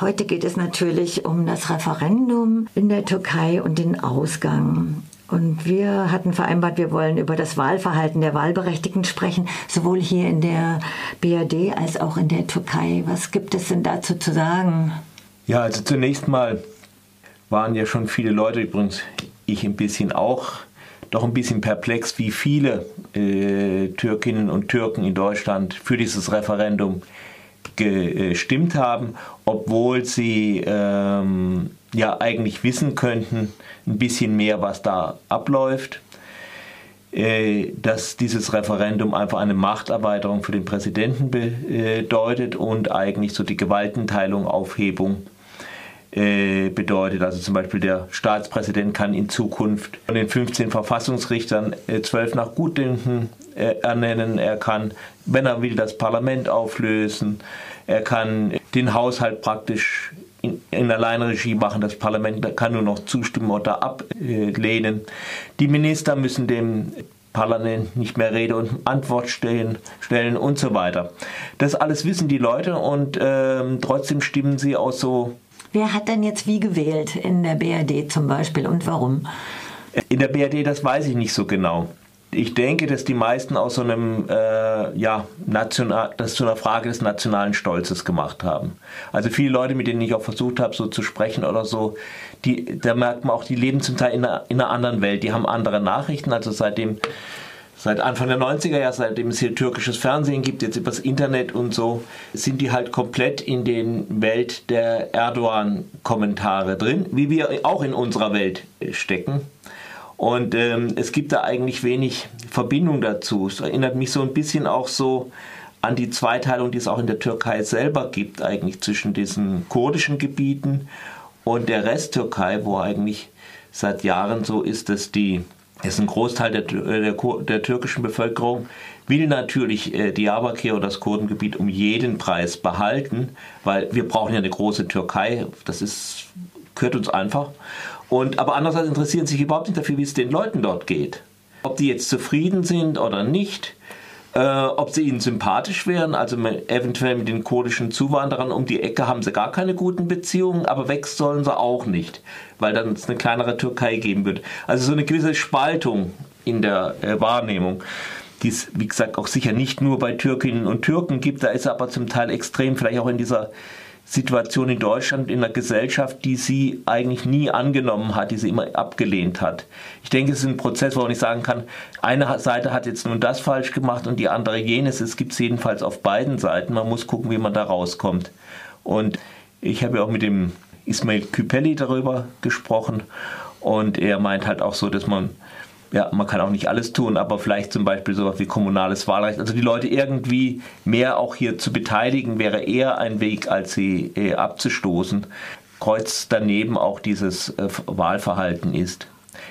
Heute geht es natürlich um das Referendum in der Türkei und den Ausgang. Und wir hatten vereinbart, wir wollen über das Wahlverhalten der Wahlberechtigten sprechen, sowohl hier in der BRD als auch in der Türkei. Was gibt es denn dazu zu sagen? Ja, also zunächst mal waren ja schon viele Leute, übrigens ich ein bisschen auch, doch ein bisschen perplex, wie viele äh, Türkinnen und Türken in Deutschland für dieses Referendum gestimmt haben, obwohl sie ähm, ja eigentlich wissen könnten, ein bisschen mehr, was da abläuft, äh, dass dieses Referendum einfach eine Machterweiterung für den Präsidenten bedeutet und eigentlich so die Gewaltenteilung, Aufhebung äh, bedeutet. Also zum Beispiel der Staatspräsident kann in Zukunft von den 15 Verfassungsrichtern äh, 12 nach Gutdünken äh, ernennen. Er kann, wenn er will, das Parlament auflösen. Er kann den Haushalt praktisch in, in Alleinregie machen. Das Parlament kann nur noch zustimmen oder ablehnen. Die Minister müssen dem Parlament nicht mehr Rede und Antwort stellen, stellen und so weiter. Das alles wissen die Leute und ähm, trotzdem stimmen sie aus so Wer hat denn jetzt wie gewählt in der BRD zum Beispiel und warum? In der BRD, das weiß ich nicht so genau. Ich denke, dass die meisten aus so einem, äh, ja, national, das zu einer Frage des nationalen Stolzes gemacht haben. Also viele Leute, mit denen ich auch versucht habe, so zu sprechen oder so, die, da merkt man auch, die leben zum Teil in einer, in einer anderen Welt. Die haben andere Nachrichten. Also seitdem seit Anfang der 90er Jahre, seitdem es hier türkisches Fernsehen gibt, jetzt übers Internet und so, sind die halt komplett in den Welt der Erdogan-Kommentare drin, wie wir auch in unserer Welt stecken. Und ähm, es gibt da eigentlich wenig Verbindung dazu. Es erinnert mich so ein bisschen auch so an die Zweiteilung, die es auch in der Türkei selber gibt, eigentlich zwischen diesen kurdischen Gebieten und der Resttürkei, wo eigentlich seit Jahren so ist, dass die ist ein Großteil der, der, der, türkischen Bevölkerung will natürlich äh, Diyarbakir oder das Kurdengebiet um jeden Preis behalten, weil wir brauchen ja eine große Türkei. Das ist, gehört uns einfach. Und, aber andererseits interessieren sich überhaupt nicht dafür, wie es den Leuten dort geht. Ob die jetzt zufrieden sind oder nicht, äh, ob sie ihnen sympathisch wären, also eventuell mit den kurdischen Zuwanderern um die Ecke haben sie gar keine guten Beziehungen, aber weg sollen sie auch nicht, weil dann es eine kleinere Türkei geben wird. Also so eine gewisse Spaltung in der äh, Wahrnehmung die es, wie gesagt, auch sicher nicht nur bei Türkinnen und Türken gibt, da ist aber zum Teil extrem, vielleicht auch in dieser Situation in Deutschland, in einer Gesellschaft, die sie eigentlich nie angenommen hat, die sie immer abgelehnt hat. Ich denke, es ist ein Prozess, wo man nicht sagen kann, eine Seite hat jetzt nun das falsch gemacht und die andere jenes. Es gibt es jedenfalls auf beiden Seiten. Man muss gucken, wie man da rauskommt. Und ich habe ja auch mit dem Ismail Küpelli darüber gesprochen und er meint halt auch so, dass man ja, man kann auch nicht alles tun, aber vielleicht zum Beispiel sowas wie kommunales Wahlrecht. Also die Leute irgendwie mehr auch hier zu beteiligen, wäre eher ein Weg, als sie äh, abzustoßen. Kreuz daneben auch dieses äh, Wahlverhalten ist.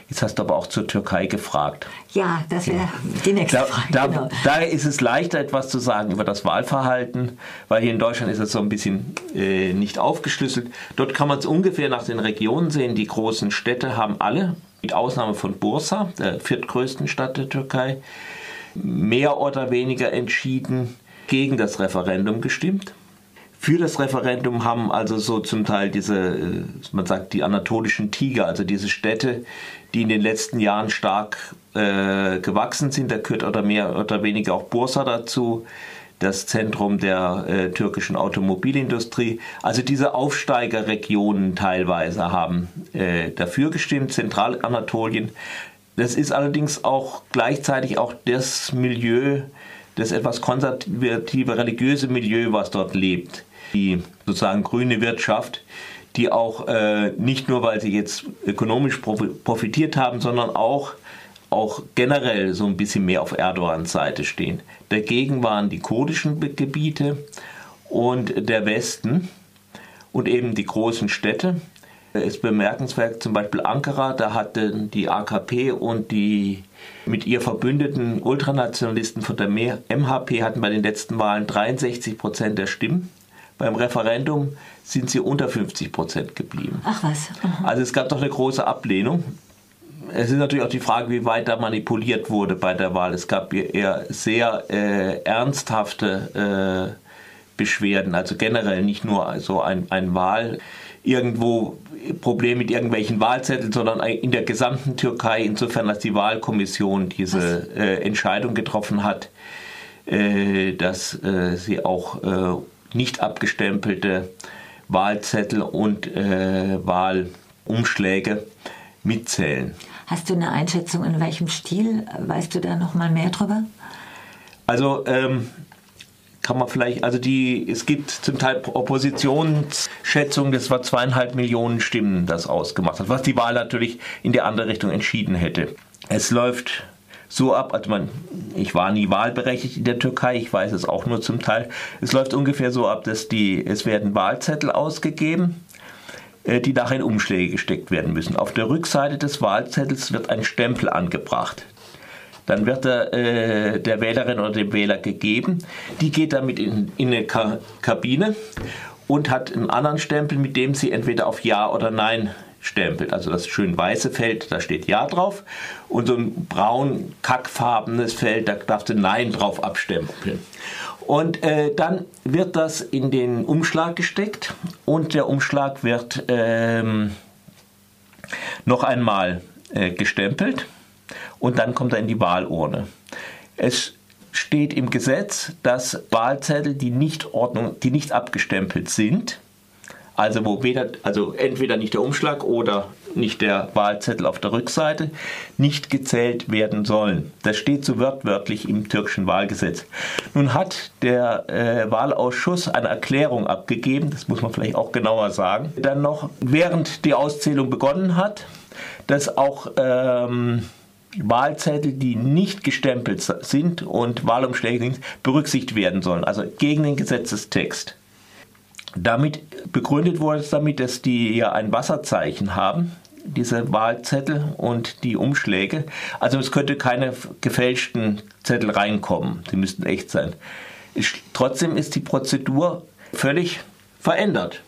Jetzt hast du aber auch zur Türkei gefragt. Ja, das wäre die nächste da, Frage. Da, genau. Daher ist es leichter, etwas zu sagen über das Wahlverhalten, weil hier in Deutschland ist es so ein bisschen äh, nicht aufgeschlüsselt. Dort kann man es ungefähr nach den Regionen sehen. Die großen Städte haben alle mit Ausnahme von Bursa, der viertgrößten Stadt der Türkei, mehr oder weniger entschieden gegen das Referendum gestimmt. Für das Referendum haben also so zum Teil diese, äh, man sagt, die anatolischen Tiger, also diese Städte, die in den letzten Jahren stark äh, gewachsen sind, da gehört oder mehr oder weniger auch Bursa dazu, das Zentrum der äh, türkischen Automobilindustrie. Also diese Aufsteigerregionen teilweise haben äh, dafür gestimmt, Zentralanatolien. Das ist allerdings auch gleichzeitig auch das Milieu, das etwas konservative religiöse Milieu, was dort lebt. Die sozusagen grüne Wirtschaft, die auch äh, nicht nur, weil sie jetzt ökonomisch profitiert haben, sondern auch auch generell so ein bisschen mehr auf Erdogans Seite stehen. Dagegen waren die kurdischen Gebiete und der Westen und eben die großen Städte. Es ist bemerkenswert, zum Beispiel Ankara, da hatten die AKP und die mit ihr verbündeten Ultranationalisten von der MHP hatten bei den letzten Wahlen 63 Prozent der Stimmen. Beim Referendum sind sie unter 50 Prozent geblieben. Ach was. Mhm. Also es gab doch eine große Ablehnung es ist natürlich auch die Frage, wie weit da manipuliert wurde bei der Wahl. Es gab eher sehr äh, ernsthafte äh, Wahlbeschwerden, also generell nicht nur so ein, ein Wahl irgendwo Problem mit irgendwelchen Wahlzetteln, sondern in der gesamten Türkei, insofern als die Wahlkommission diese äh, Entscheidung getroffen hat, äh, dass äh, sie auch äh, nicht abgestempelte Wahlzettel und äh, Wahlumschläge mitzählen. Hast du eine Einschätzung, in welchem Stil? Weißt du da noch mal mehr drüber? Also ähm, kann man vielleicht, also die, es gibt zum Teil Oppositionsschätzungen, das war zweieinhalb Millionen Stimmen, das ausgemacht hat, was die Wahl natürlich in die andere Richtung entschieden hätte. Es läuft so ab, also man, ich war nie wahlberechtigt in der Türkei, ich weiß es auch nur zum Teil. Es läuft ungefähr so ab, dass die, es werden Wahlzettel ausgegeben, die nachher in Umschläge gesteckt werden müssen. Auf der Rückseite des Wahlzettels wird ein Stempel angebracht. Dann wird er äh, der Wählerin oder dem Wähler gegeben. Die geht damit in, in eine Ka Kabine und hat einen anderen Stempel, mit dem sie entweder auf Ja oder Nein stempelt. Also das schön weiße Feld, da steht Ja drauf. Und so ein braun kackfarbenes Feld, da darf sie Nein drauf abstempeln. Und äh, dann wird das in den Umschlag gesteckt und der Umschlag wird ähm, noch einmal äh, gestempelt und dann kommt er in die Wahlurne. Es steht im Gesetz, dass Wahlzettel, die nicht, Ordnung, die nicht abgestempelt sind, also wo weder, also entweder nicht der Umschlag oder nicht der Wahlzettel auf der Rückseite, nicht gezählt werden sollen. Das steht so wörtwörtlich im türkischen Wahlgesetz. Nun hat der äh, Wahlausschuss eine Erklärung abgegeben, das muss man vielleicht auch genauer sagen, dann noch während die Auszählung begonnen hat, dass auch ähm, Wahlzettel, die nicht gestempelt sind und Wahlumschläge berücksichtigt werden sollen, also gegen den Gesetzestext. Damit begründet wurde es damit, dass die ja ein Wasserzeichen haben, diese Wahlzettel und die Umschläge. Also es könnte keine gefälschten Zettel reinkommen, die müssten echt sein. Trotzdem ist die Prozedur völlig verändert.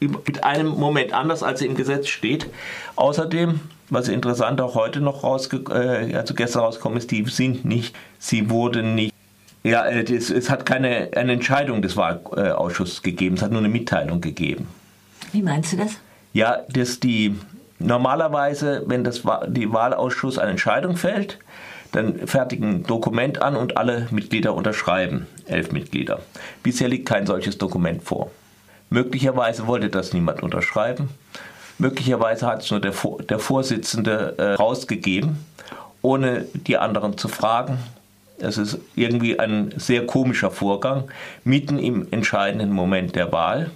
Mit einem Moment anders, als sie im Gesetz steht. Außerdem was interessant auch heute noch rausge äh, also gestern rausgekommen ist, die sind nicht, sie wurden nicht ja, äh, es, es, hat keine eine Entscheidung des Wahlausschusses gegeben, es hat nur eine Mitteilung gegeben. Wie meinst du das? Ja, dass die normalerweise, wenn das die Wahlausschuss eine Entscheidung fällt, dann fertigen ein Dokument an und alle Mitglieder unterschreiben, elf Mitglieder. Bisher liegt kein solches Dokument vor. Möglicherweise wollte das niemand unterschreiben Möglicherweise hat es nur der, der Vorsitzende äh, rausgegeben, ohne die anderen zu fragen. Es ist irgendwie ein sehr komischer Vorgang, mitten im entscheidenden Moment der Wahl,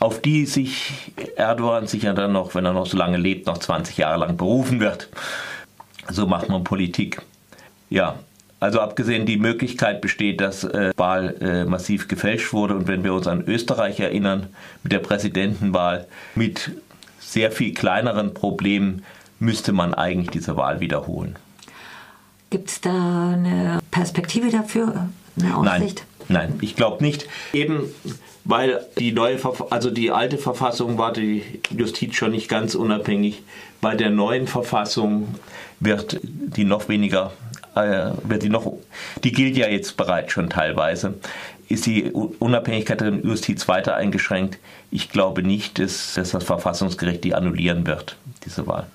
auf die sich Erdogan sicher dann noch, wenn er noch so lange lebt, noch 20 Jahre lang berufen wird. So macht man Politik. Ja, also abgesehen die Möglichkeit besteht, dass äh, Wahl äh, massiv gefälscht wurde und wenn wir uns an Österreich erinnern mit der Präsidentenwahl mit sehr viel kleineren Problemen müsste man eigentlich diese Wahl wiederholen. Gibt es da eine Perspektive dafür, eine Aussicht? Nein, nein ich glaube nicht. Eben weil die neue, also die alte Verfassung war die Justiz schon nicht ganz unabhängig. Bei der neuen Verfassung wird die noch weniger, äh, wird die noch, die gilt ja jetzt bereits schon teilweise ist die Unabhängigkeit der Justiz weiter eingeschränkt. Ich glaube nicht, dass, dass das Verfassungsgericht die annullieren wird, diese Wahl.